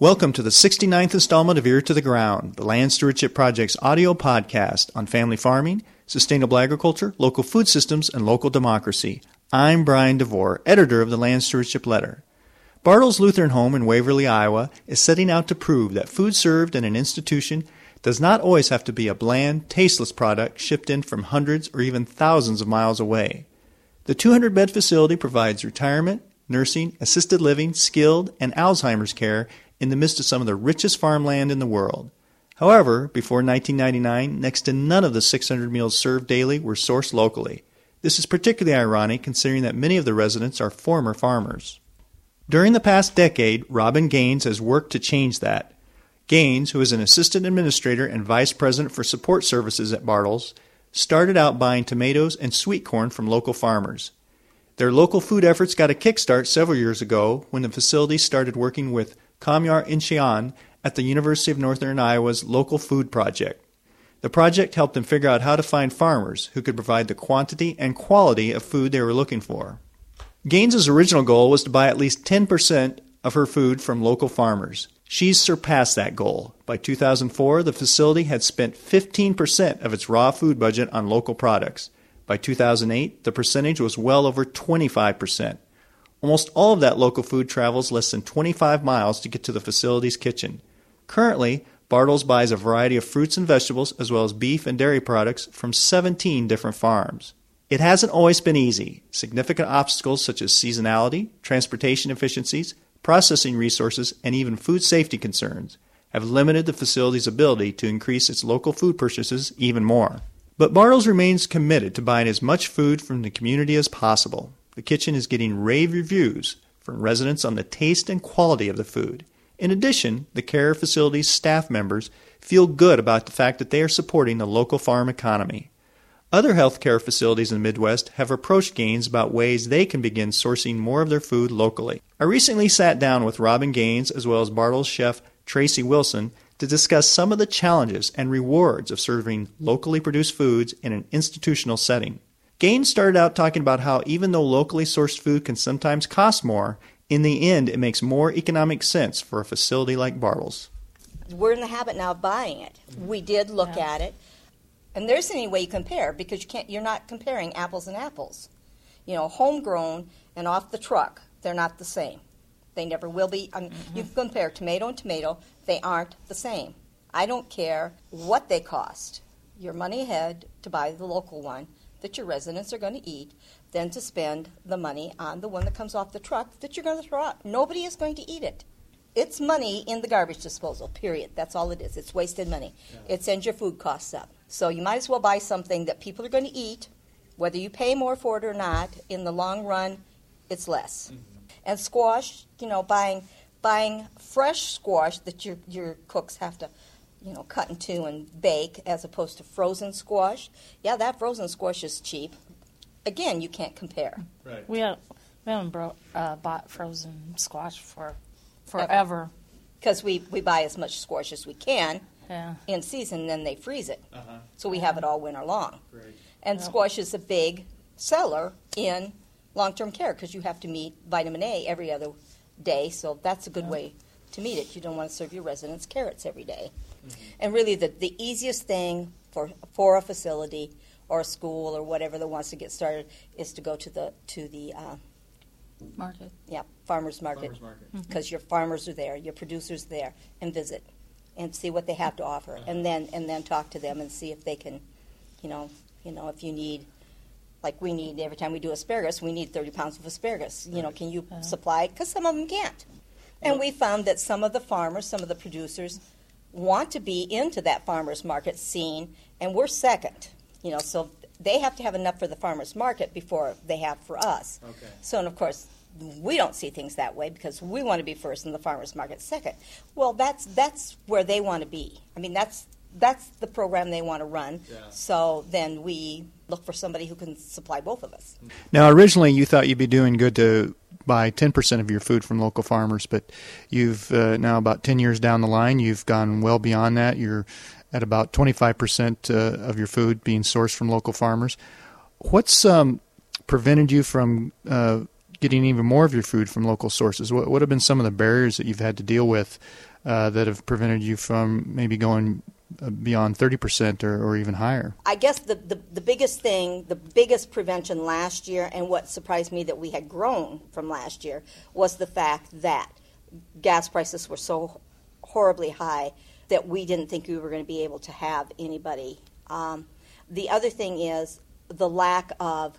Welcome to the 69th installment of Ear to the Ground, the Land Stewardship Project's audio podcast on family farming, sustainable agriculture, local food systems, and local democracy. I'm Brian DeVore, editor of the Land Stewardship Letter. Bartels Lutheran Home in Waverly, Iowa is setting out to prove that food served in an institution does not always have to be a bland, tasteless product shipped in from hundreds or even thousands of miles away. The 200 bed facility provides retirement, nursing, assisted living, skilled, and Alzheimer's care in the midst of some of the richest farmland in the world. However, before 1999, next to none of the 600 meals served daily were sourced locally. This is particularly ironic considering that many of the residents are former farmers. During the past decade, Robin Gaines has worked to change that. Gaines, who is an assistant administrator and vice president for support services at Bartels, started out buying tomatoes and sweet corn from local farmers. Their local food efforts got a kickstart several years ago when the facility started working with Kamyar Enshayan at the University of Northern Iowa's Local Food Project. The project helped them figure out how to find farmers who could provide the quantity and quality of food they were looking for. Gaines's original goal was to buy at least 10% of her food from local farmers. She's surpassed that goal. By 2004, the facility had spent 15% of its raw food budget on local products. By 2008, the percentage was well over 25%. Almost all of that local food travels less than 25 miles to get to the facility's kitchen. Currently, Bartels buys a variety of fruits and vegetables, as well as beef and dairy products, from 17 different farms. It hasn't always been easy. Significant obstacles such as seasonality, transportation efficiencies, processing resources, and even food safety concerns have limited the facility's ability to increase its local food purchases even more. But Bartels remains committed to buying as much food from the community as possible. The kitchen is getting rave reviews from residents on the taste and quality of the food. In addition, the care facility's staff members feel good about the fact that they are supporting the local farm economy. Other healthcare facilities in the Midwest have approached Gaines about ways they can begin sourcing more of their food locally. I recently sat down with Robin Gaines as well as Bartels chef Tracy Wilson to discuss some of the challenges and rewards of serving locally produced foods in an institutional setting. Gaines started out talking about how even though locally sourced food can sometimes cost more, in the end it makes more economic sense for a facility like Bartels. We're in the habit now of buying it. We did look yeah. at it, and there's any way you compare because you can't. You're not comparing apples and apples. You know, homegrown and off the truck, they're not the same. They never will be. I mean, mm-hmm. You can compare tomato and tomato; they aren't the same. I don't care what they cost. Your money ahead to buy the local one that your residents are going to eat than to spend the money on the one that comes off the truck that you're going to throw out. Nobody is going to eat it. It's money in the garbage disposal, period. That's all it is. It's wasted money. Yeah. It sends your food costs up. So you might as well buy something that people are going to eat, whether you pay more for it or not. In the long run, it's less. Mm-hmm. And squash, you know, buying buying fresh squash that your your cooks have to you know, cut in two and bake as opposed to frozen squash. Yeah, that frozen squash is cheap. Again, you can't compare. Right. We, have, we haven't bro- uh, bought frozen squash for forever. Because we, we buy as much squash as we can yeah. in season, then they freeze it. Uh-huh. So we have it all winter long. Great. And yep. squash is a big seller in long term care because you have to meet vitamin A every other day, so that's a good yep. way to meet it. You don't want to serve your residents carrots every day. Mm-hmm. And really, the, the easiest thing for, for a facility or a school or whatever that wants to get started is to go to the to the uh, market. Yeah, farmers market. Because mm-hmm. your farmers are there, your producers are there, and visit and see what they have to offer, uh-huh. and then and then talk to them and see if they can, you know, you know, if you need. Like we need every time we do asparagus, we need 30 pounds of asparagus. You know, can you uh-huh. supply? Because some of them can't. And we found that some of the farmers, some of the producers, want to be into that farmers market scene, and we're second. You know, so they have to have enough for the farmers market before they have for us. Okay. So, and of course, we don't see things that way because we want to be first and the farmers market second. Well, that's that's where they want to be. I mean, that's that's the program they want to run. Yeah. So then we look for somebody who can supply both of us. Now, originally you thought you'd be doing good to buy 10% of your food from local farmers, but you've uh, now about 10 years down the line, you've gone well beyond that. You're at about 25% uh, of your food being sourced from local farmers. What's um, prevented you from uh, getting even more of your food from local sources? What, what, have been some of the barriers that you've had to deal with uh, that have prevented you from maybe going beyond 30% or, or even higher? I guess the, the, the biggest thing, the biggest prevention last year, and what surprised me that we had grown from last year, was the fact that gas prices were so horribly high that we didn't think we were going to be able to have anybody. Um, the other thing is the lack of,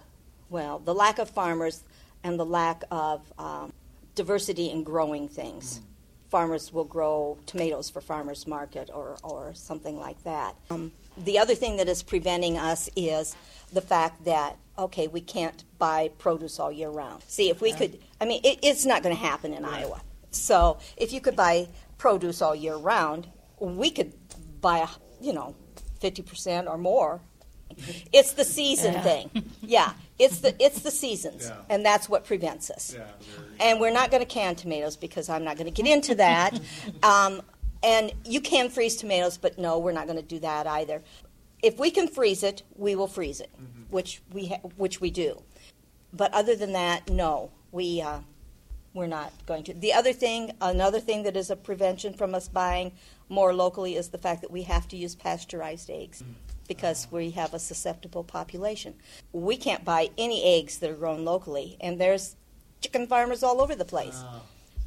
well, the lack of farmers and the lack of um, diversity in growing things farmers will grow tomatoes for farmers market or, or something like that. Um, the other thing that is preventing us is the fact that okay, we can't buy produce all year round. See, if we could, I mean, it, it's not going to happen in right. Iowa. So if you could buy produce all year round, we could buy, you know, fifty percent or more. It's the season yeah. thing. Yeah, it's the it's the seasons, yeah. and that's what prevents us. Yeah, and we're not going to can tomatoes because I'm not going to get into that. um, and you can freeze tomatoes, but no, we're not going to do that either. If we can freeze it, we will freeze it, mm-hmm. which we ha- which we do. But other than that, no, we uh, we're not going to. The other thing, another thing that is a prevention from us buying more locally is the fact that we have to use pasteurized eggs. Mm-hmm because we have a susceptible population. We can't buy any eggs that are grown locally, and there's chicken farmers all over the place oh.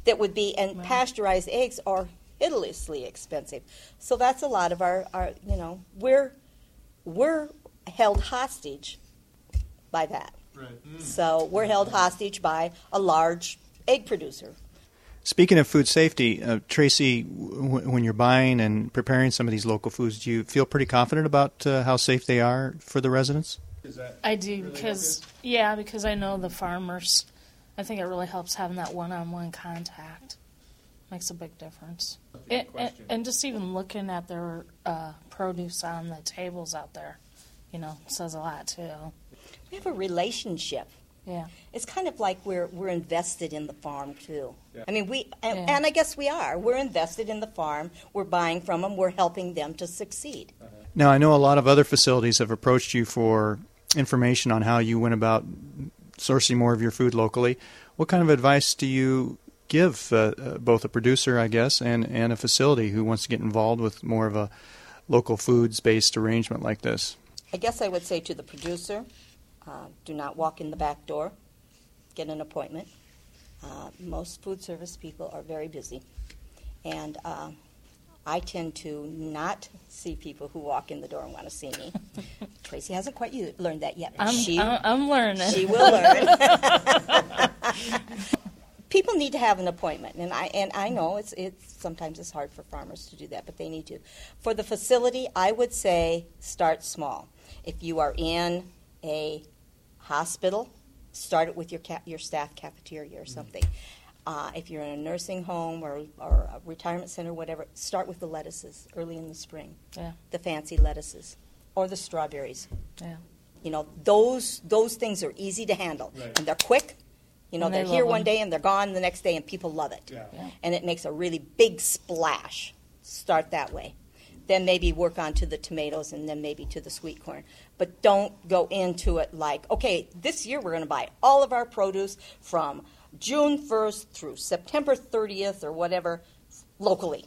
that would be, and pasteurized eggs are hideously expensive. So that's a lot of our, our you know, we're we're held hostage by that. Right. Mm. So we're held hostage by a large egg producer. Speaking of food safety, uh, Tracy, w- when you're buying and preparing some of these local foods, do you feel pretty confident about uh, how safe they are for the residents? I do really because yeah, because I know the farmers. I think it really helps having that one-on-one contact. Makes a big difference. It, and, and, just even looking at their uh, produce on the tables out there, you know, says a lot too. We have a relationship yeah. It's kind of like we're we're invested in the farm too. Yeah. I mean, we and, yeah. and, I guess we are. We're invested in the farm. We're buying from them. We're helping them to succeed. Uh-huh. Now, I know a lot of other facilities have approached you for information on how you went about sourcing more of your food locally. What kind of advice do you give uh, uh, both a producer, I guess, and and a facility who wants to get involved with more of a local foods based arrangement like this? I guess I would say to the producer uh, do not walk in the back door. Get an appointment. Uh, most food service people are very busy. And uh, I tend to not see people who walk in the door and want to see me. Tracy hasn't quite learned that yet. I'm, she, I'm learning. She will learn. people need to have an appointment, and I and I know it's it's sometimes it's hard for farmers to do that, but they need to. For the facility, I would say start small. If you are in a hospital, start it with your, ca- your staff cafeteria or something. Uh, if you're in a nursing home or, or a retirement center, whatever, start with the lettuces early in the spring. Yeah. The fancy lettuces or the strawberries. Yeah. You know, those those things are easy to handle right. and they're quick. You know, and they're they here one them. day and they're gone the next day, and people love it. Yeah. Yeah. And it makes a really big splash. Start that way then maybe work on to the tomatoes and then maybe to the sweet corn. But don't go into it like, okay, this year we're going to buy all of our produce from June 1st through September 30th or whatever locally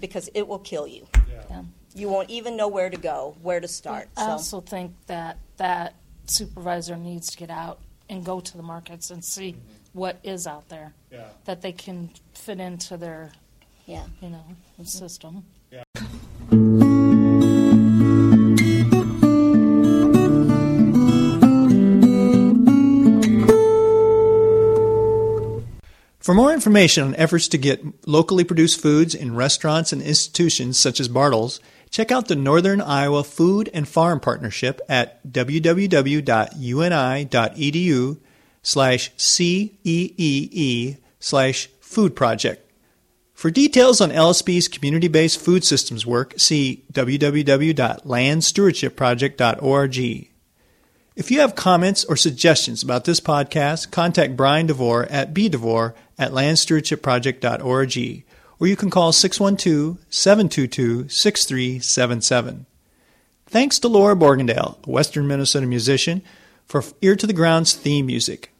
because it will kill you. Yeah. Yeah. You won't even know where to go, where to start. I so. also think that that supervisor needs to get out and go to the markets and see mm-hmm. what is out there yeah. that they can fit into their yeah. you know system. For more information on efforts to get locally produced foods in restaurants and institutions such as Bartels, check out the Northern Iowa Food and Farm Partnership at www.uni.edu slash CEEE slash food project. For details on LSP's community-based food systems work, see www.landstewardshipproject.org. If you have comments or suggestions about this podcast, contact Brian DeVore at bdevore at landstewardshipproject.org or you can call 612-722-6377. Thanks to Laura Borgendale, a Western Minnesota musician, for Ear to the Ground's theme music.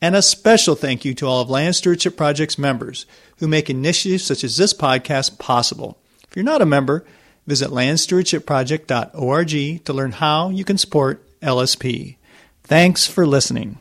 And a special thank you to all of Land Stewardship Project's members who make initiatives such as this podcast possible. If you're not a member, visit landstewardshipproject.org to learn how you can support LSP. Thanks for listening.